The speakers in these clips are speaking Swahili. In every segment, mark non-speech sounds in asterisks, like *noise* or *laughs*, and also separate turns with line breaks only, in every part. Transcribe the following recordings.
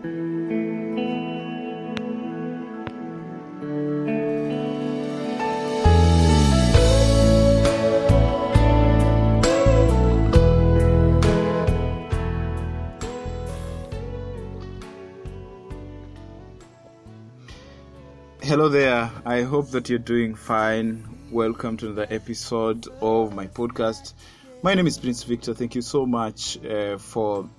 Hello there. I hope that you're doing fine. Welcome to another episode of my podcast. My name is Prince Victor. Thank you so much uh, for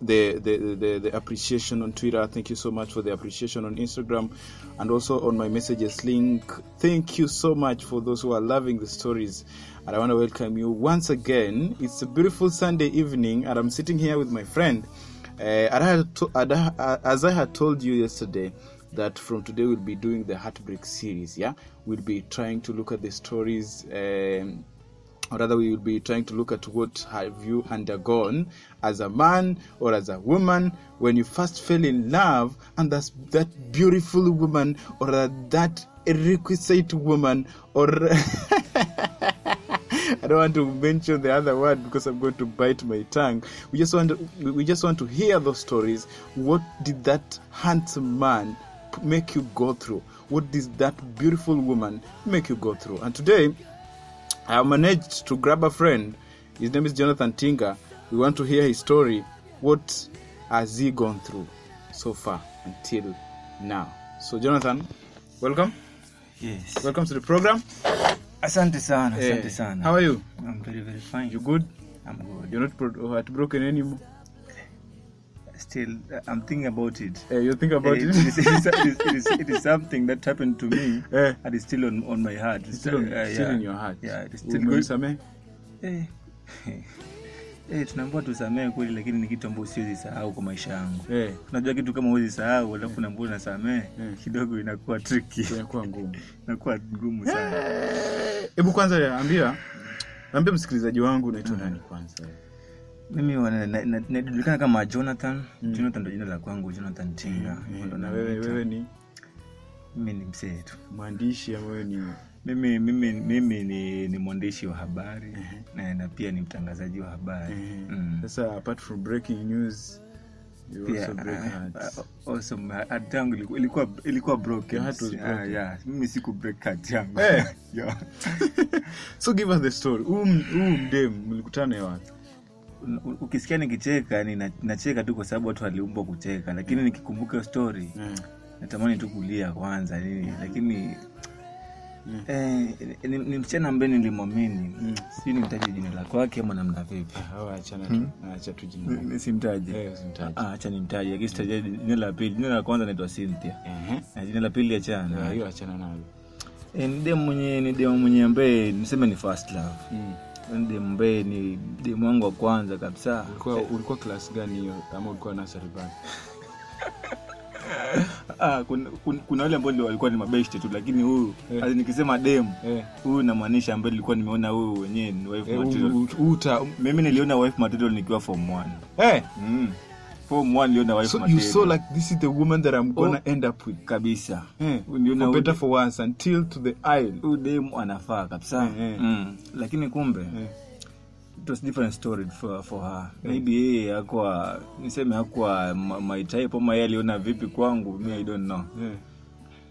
the, the, the, the appreciation on Twitter. Thank you so much for the appreciation on Instagram and also on my messages link. Thank you so much for those who are loving the stories. And I want to welcome you once again. It's a beautiful Sunday evening, and I'm sitting here with my friend. Uh, as I had told you yesterday, that from today we'll be doing the heartbreak series. Yeah, we'll be trying to look at the stories. Um, or rather, we will be trying to look at what have you undergone as a man or as a woman when you first fell in love, and that's that beautiful woman or that requisite woman or. *laughs* I don't want to mention the other word because I'm going to bite my tongue. We just want to, we just want to hear those stories. What did that handsome man make you go through? What did that beautiful woman make you go through? And today, I have managed to grab a friend. His name is Jonathan Tinga. We want to hear his story. What has he gone through so far until now? So, Jonathan, welcome.
Yes.
Welcome to the program.
Asante sana,
Eh,
asante sana.
How are you?
I'm very very fine.
You good?
I'm good.
You're not heartbroken anymore.
Still, uh, I'm thinking about it.
Eh, you think about
Eh,
it?
it, is, it, is, it, is, it, is, something that happened to me *laughs*
Eh.
and it's still on, on my heart.
It's still, on,
uh,
still
yeah.
in your heart.
Yeah, it is still.
Umemsamehe?
Eh. *laughs* Eh, tunaambiwa tusamehe kweli lakini ni kitu ambacho siwezi sahau kwa maisha yangu.
Hey.
Unajua kitu kama huwezi sahau alafu unaambiwa unasamehe
hey.
kidogo inakuwa tricky.
inakuwa *laughs* ngumu.
inakuwa ngumu sana.
Hebu kwanza ambia ambia msikilizaji wangu unaitwa nani kwanza?
Mimi najulikana kama jonathan. Jonathan ndo jina la kwangu jonathan tinga Ndo
na wewe wewe ni?
Mimi ni msee tu.
Mwandishi ama wewe ni?
Mimi mimi mimi ni, ni mwandishi wa habari. Na, na pia ni mtangazaji wa habari.
Eh,
Mm.
sasa apart from breaking news
my heart yangu ilikuwa Ah, mimi siku break yangu.
Eh. *laughs* *laughs* So give us the story. Huu m- huu mdem mlikutana wapi?
Ukisikia nikicheka nacheka tu kwa sababu watu waliumbwa kucheka lakini nikikumbuka hiyo story
mm.
natamani tu kulia kwanza nini lakini
Mm.
eh, ni, ni msichana ambaye nilimwamini
Mm.
si nimtaje jina la kwake ama namna vipi
ah. Acha.
Ah, nimtaje lakini sitaja jina la pili jina la kwanza naitwa cynthia na jina la pili
Ah,
achana
nalo.
Eh, ni demu mwenye ambaye niseme ni first love
Mm.
Ni demu ambaye ni demu wangu wa kwanza kabisa
Ulikuwa ulikuwa class gani hiyo ama ulikuwa nasari gani? *laughs*
ah, kuna, kuna, kuna wale ambao walikuwa ni mabeshte tu lakini huyu
Eh.
yeah. nikisema demu
huyu
huyu namaanisha ambaye nilikuwa nimeona huyu wenyewe ni wife
Eh,
material.
uta
mimi niliona wife material nikiwa form 1
Eh,
mm. Form 1 niliona wife
so you saw like this is the woman that I'm gonna end up with.
kabisa
Eh,
Niliona
for better for once until to the aisle.
huyu demu anafaa kabisa
Eh, eh.
mm. lakini kumbe
Eh.
it was different story for, for her maybe yeye hakuwa niseme hakuwa my type ama yeye aliona vipi kwangu mi i don't know
Eh.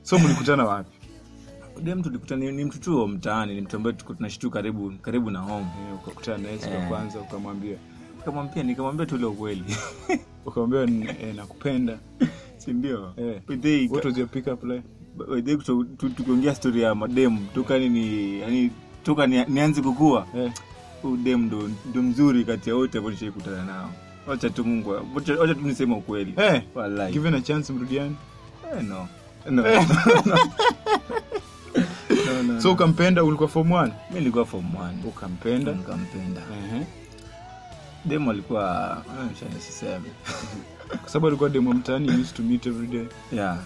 So mlikutana wapi? *laughs*
dem tulikutana ni, mtu tu mtaani ni mtu ambaye tunaishi karibu karibu na home
Eh, ukakutana naye siku ya
Eh.
kwanza ukamwambia
nikamwambia nikamwambia tu ile ukweli *laughs*
ukamwambia eh, nakupenda. *laughs*
sindio
Eh. What was your pick up line?
by the way, tu- tu- tukiongea story ya mademu toka ni yani toka ni, nianze kukua
Eh.
huu ndo, ndo mzuri kati ya wote ambao nishaikutana nao wacha tu mungu wacha tu nisema ukweli
Eh. Given a chance mrudiani.
Eh, no. No. *laughs* *laughs* No, no,
So ukampenda ulikuwa form 1?
mi nilikuwa form one.
Ukampenda.
nikampenda
Ehe.
Dem alikuwa ah, *laughs* *laughs*
Kwa sababu alikuwa demo mtaani used to meet every day.
yeah.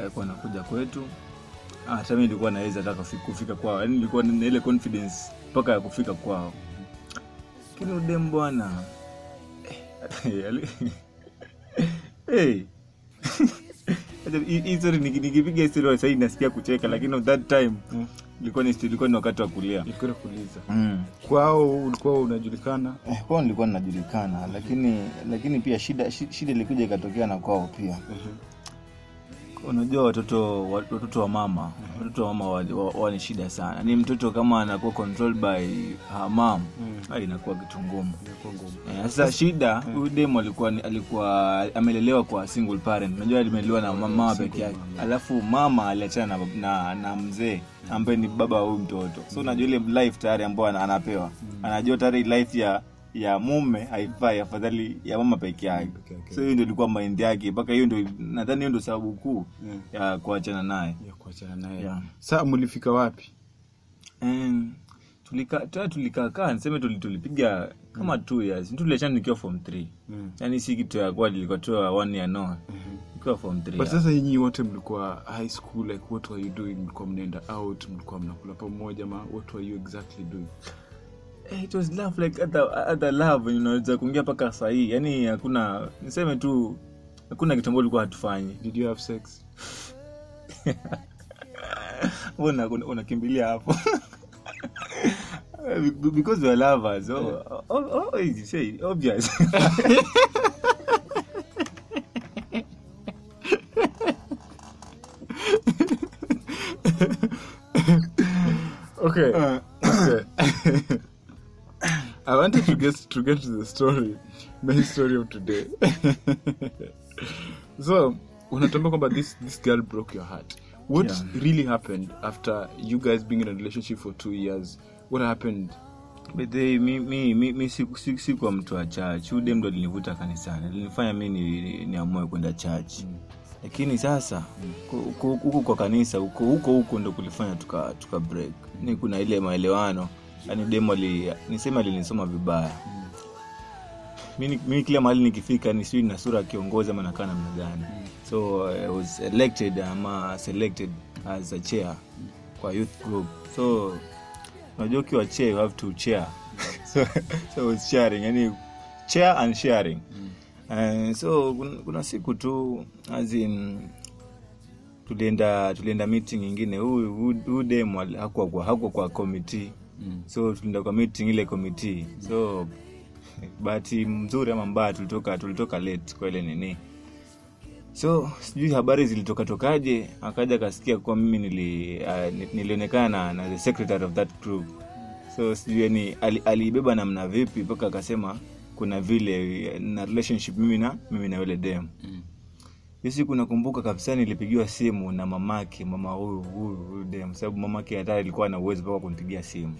alikuwa anakuja kwetu Ah, hata mi nilikuwa naweza hata kufika kwao yani nilikuwa na ile confidence mpaka ya kufika kwao lakini udem bwana eh, *laughs* story niki- nikipiga story sahii nasikia kucheka lakini at that time
Mm.
Ilikuwa ni ilikuwa ni wakati wa kulia.
Ilikuwa nakuuliza
mm.
kwao ulikuwa unajulikana?
Eh, kwao nilikuwa ninajulikana lakini lakini pia shida shida ilikuja ikatokea na kwao pia. Unajua watoto watoto wa mama watoto wa mama wa, ni shida sana. Ni mtoto kama anakuwa controlled by her mom mm. inakuwa kitu ngumu. Eh, sasa shida huyu demu alikuwa alikuwa amelelewa kwa single parent. Unajua alimelelewa na mama peke yake. Alafu mama aliachana na, na, na mzee ambaye ni baba wa huyu mtoto. So unajua ile life tayari ambayo ana- anapewa. Anajua tayari life ya ya mume haifai afadhali ya mama peke yake.
Okay, okay.
so hiyo ndio ilikuwa mind yake mpaka hiyo ndio nadhani hiyo ndio sababu kuu
yeah.
ya kuachana naye.
Ya kuachana naye.
Yeah.
Sasa mlifika wapi?
Um, tulika tulikaa kaa niseme tuli- tulipiga kama two years. Tuliachana nikiwa form 3
Mm.
yani si kitu ya kwa nilikotoa one year no. Nikiwa form 3
but sasa nyinyi wote mlikuwa high school like what were you doing? Mlikuwa mnaenda out mlikuwa mnakula pamoja ma what were you exactly doing
it was love like other, other love yenye unaweza kuingia mpaka sahii yani hakuna niseme tu hakuna kitu ambacho ulikuwa hatufanyi.
Did you have sex? *laughs*
Una- unakimbilia hapo? *laughs* Because we are lovers. Oh, oh, oh, oh, obvious *laughs*
get to get to the story main story of today. *laughs* So unatambia kwamba this this girl broke your heart. What
Yeah.
really happened after you guys being in a relationship for two years? What happened?
Mi, mi, mi, sikuwa mtu wa church. Huyu ndo alinivuta kanisani. Alinifanya mi ni- niamue kwenda church. Lakini sasa huko ku- kwa kanisa huko huko huko ndo kulifanya tuka, tuka break. Ni kuna ile maelewano yani demo ali niseme alinisoma vibaya. Mi ni- mi kila mahali nikifika ni sijui na sura ya kiongozi ama nakaa namna gani. So I was elected ama selected as a chair kwa youth group. So unajua ukiwa chair you have to chair. *laughs* So, so I was sharing yani chair and sharing Uh, so kuna, siku tu as in tulienda tulienda meeting ingine. Huyu huyu- huyu dem ali- hakuwa kwa hakuwa kwa committee so tulienda kwa meeting ile committee. So bahati mzuri ama mbaya tulitoka tulitoka late kwa ile nini. So sijui habari zilitoka tokaje akaja akasikia kuwa mimi nili, uh, nilionekana na, the secretary of that group. So sijui yani ali- namna vipi mpaka akasema kuna vile na relationship mimi na mimi na yule dem hiyo siku nakumbuka kabisa nilipigiwa simu na mamake mama huyu huyu huyu dem sababu mamake hata alikuwa na uwezo mpaka kunipigia simu.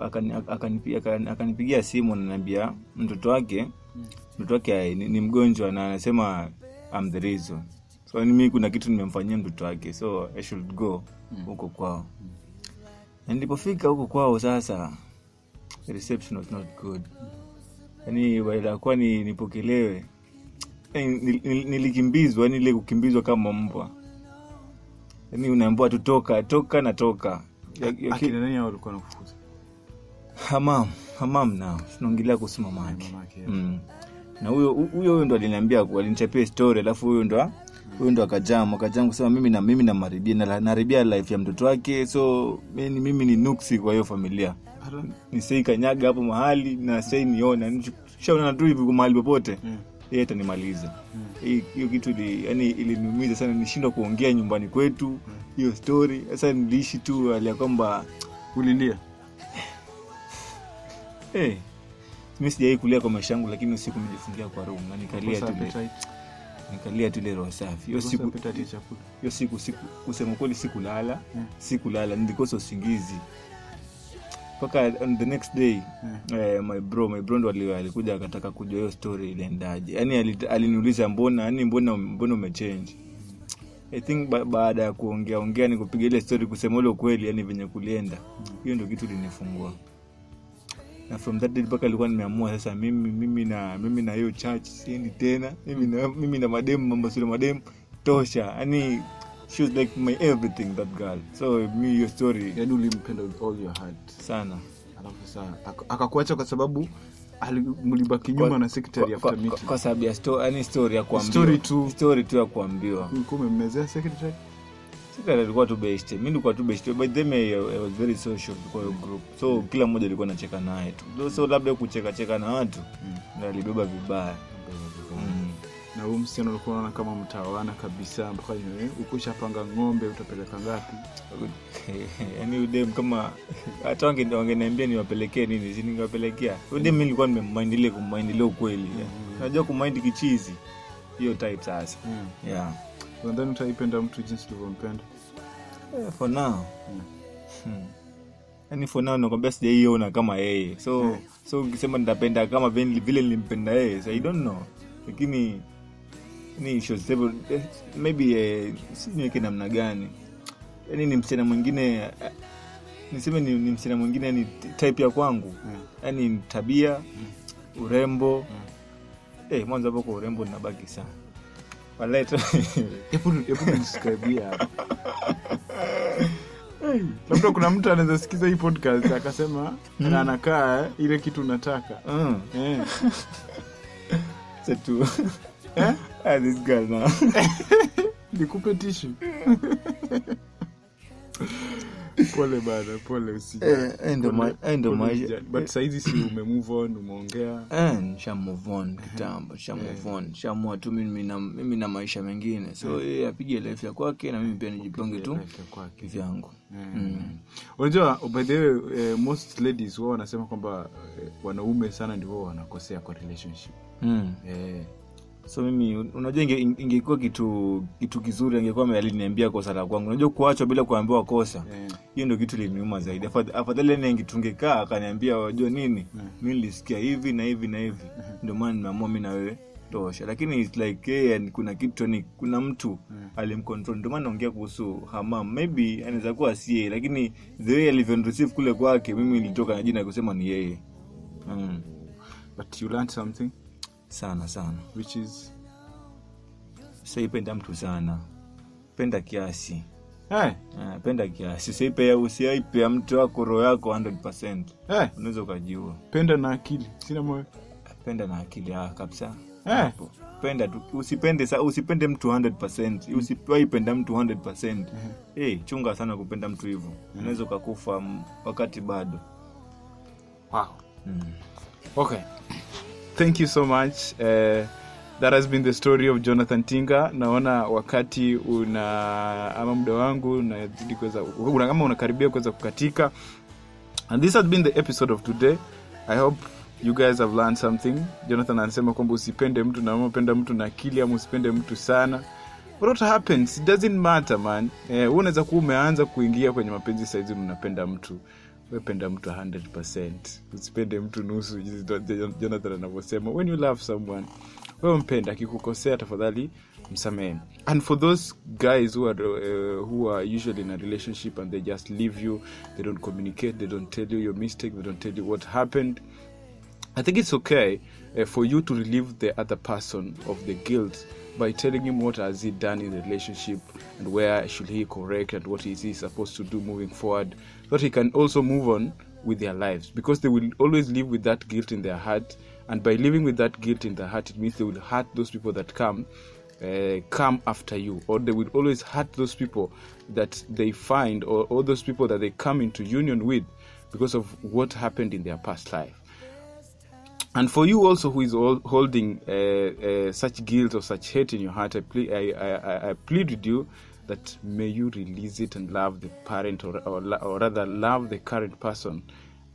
Akanipigia akani- akani, akani- simu ananiambia mtoto wake mtoto wake ni, ni mgonjwa na anasema I'm the reason. So mimi kuna kitu nimemfanyia mtoto wake so I should go huko kwao. Na nilipofika huko kwao sasa the reception was not good. Yani walakuwa ni nipokelewe. nil- nilikimbizwa yani ile kukimbizwa kama mbwa. Yani unaambiwa tu toka toka na toka. Hamam hamam na tunaongelea kuhusu
mama yake.
mm. na huyo huyo ndo aliniambia alinichapia story alafu huyo ndo huyo ndo akajam akajam kusema mimi na mimi namaribia na naribia life ya mtoto wake so mimi, mimi ni nuksi kwa hiyo familia. Nisei kanyaga hapo mahali na sei niona nishaonana tu hivi mahali popote.
Mm.
Yeye atanimaliza. Hiyo kitu li, yani iliniumiza sana nishindwa kuongea nyumbani kwetu hiyo story. Sasa niliishi tu hali ya kwamba
ulilia
hey, mi sijawai kulia kwa maisha yangu lakini usiku nilifungia kwa room na nikalia
appetite.
nikalia tule roho safi. Hiyo siku hiyo siku siku kusema kweli sikulala.
Mm.
sikulala nilikosa usingizi mpaka the next day eh, my bro my bro ndo alikuja akataka kujua hiyo story iliendaje yani aliniuliza mbona yani mbona mbona umechange? I think ba, baada ya kuongea ongea ni kupiga ile story kusema ule ukweli yani venye kulienda. Hiyo ndio kitu linifungua na from that day mpaka alikuwa nimeamua sasa mimi mimi na mimi na hiyo church siendi tena. Mimi na mimi na mademu mambo sio mademu. Tosha yani she was like my everything that girl. So me your story.
Yani ulimpenda with all your heart.
Sana.
Alafu saa akakuacha kwa sababu mlibaki nyuma na secretary
kwa,
after meeting.
kwa sababu ya story yani story ya kuambiwa.
Story tu.
story tu ya kuambiwa.
Ulikuwa umemmezea secretary?
Secretary alikuwa tu best mimi nilikuwa tu best by them I, I was very social kwa hiyo group. So kila mmoja alikuwa anacheka naye tu. So labda kucheka cheka na watu ndio alibeba vibaya. Mm.
Na huu msichana ulikuwa unaona kama mtawana kabisa mpaka ukushapanga ng'ombe utapeleka ngapi? *laughs*
Yaani udem kama hata wangeniambia niwapelekee nini si ningewapelekea? Udem mi nilikuwa nimemaindilia kumaindilia ukweli najua kumaindi kichizi hiyo type sasa yeah
nadhani utaipenda mtu jinsi ulivyompenda
Eh, for now. Hmm. yaani for now nakwambia sijaiona kama yeye. So so ukisema nitapenda kama vile vile nilimpenda yeye so i don't know. Lakini was able, eh, maybe eh, si namna gani? Yaani ni msichana mwingine eh, niseme ni, ni msichana mwingine yani type ya kwangu. Yaani tabia urembo. Eh, mwanzo hapo kwa urembo ninabaki sana. *laughs* *laughs*
Labda kuna mtu anaweza sikiza hii podcast akasema na anakaa eh, ile kitu unataka.
Mm.
eh. *laughs*
Tu.
Eh?
Ah, this girl now. *laughs*
Nikupe tishu *laughs* pole bana pole usije.
Eh, eh,
saizi si ume move on umeongea.
Eh, nisha move on kitambo nisha move on. Nishaamua tu mimi na, mimi na maisha mengine. So yeye apige life ya kwake na mimi pia nijipange tu
kwake.
kivyangu
unajua by the way most ladies wao wanasema kwamba wanaume sana ndio wanakosea kwa relationship.
Mm.
eh,
so mimi unajua inge- ingekuwa kitu kitu kizuri angekuwa aliniambia kosa la kwangu. Unajua kuachwa bila kuambiwa kosa hiyo yeah. ndio kitu liniuma zaidi. Afadh- afadhali yani angetungekaa akaniambia wajua nini? Mi nilisikia hivi na hivi na hivi. Ndio maana nimeamua mi na wewe tosha. Lakini it's like ni- kuna kitu ni kuna mtu alimcontrol. Ndio maana naongea kuhusu hamam. Maybe anaweza kuwa si yeye lakini the way alivyonreceive kule kwake mimi nilitoka na jina kusema ni yeye. Mm.
but you learned something
sana sana.
Which is?
Saipenda mtu sana. Penda kiasi.
Hey.
Ah, penda kiasi. Usiaipea usiaipea mtu wako roho yako 100
eh,
unaweza ukajiua
penda na akili. Sina moyo.
Penda na akili ah, kabisa.
Hey.
Hapo. penda tu usipende sa, usipende mtu 100% usiwaipenda mtu 100% hey, chunga sana kupenda mtu hivyo. Unaweza ukakufa mm, wakati bado.
Wow.
Mm.
okay thank you so much. Uh, that has been the story of jonathan tinga. Naona wakati una ama muda wangu una, kama unakaribia kuweza kukatika. And this has been the episode of today. I hope you guys have learned something. Jonathan anasema kwamba usipende mtu na ama penda mtu na akili ama usipende mtu sana. What happens it doesn't matter man. Eh, unaweza kuwa umeanza kuingia kwenye mapenzi saizi mnapenda mtu wependa mtu 100 usipende mtu nusu jonathan anavyosema. When you love someone wewe mpenda akikukosea tafadhali msamehe. And for those guys who are, uh, who are usually in a relationship and they just leave you they don't communicate they don't tell you your mistake they don't tell you what happened I think it's okay uh, for you to relieve the other person of the guilt by telling him what has he done in the relationship and where should he correct and what is he supposed to do moving forward so that he can also move on with their lives. Because they will always live with that guilt in their heart and by living with that guilt in their heart it means they will hurt those people that come uh, come after you or they will always hurt those people that they find or, all those people that they come into union with because of what happened in their past life and for you also who is holding uh, uh, such guilt or such hate in your heart I, ple- I, I, I- plead with you that may you release it and love the parent or, or, or rather love the current person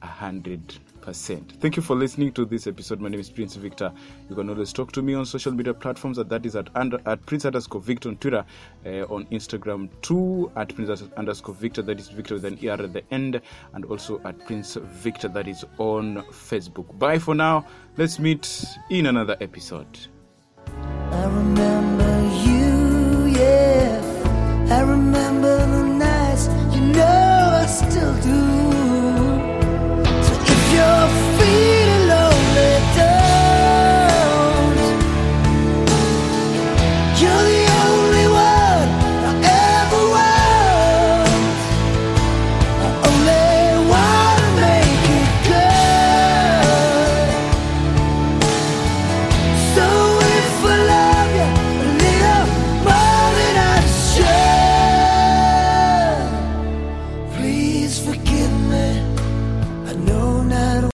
a hundred. Thank you for listening to this episode. My name is Prince Victor. You can always talk to me on social media platforms. At that is at under, at Prince underscore Victor on Twitter, uh, on Instagram too at Prince underscore Victor. That is Victor with an ER at the end, and also at Prince Victor. That is on Facebook. Bye for now. Let's meet in another episode.
I remember you, yeah. I remember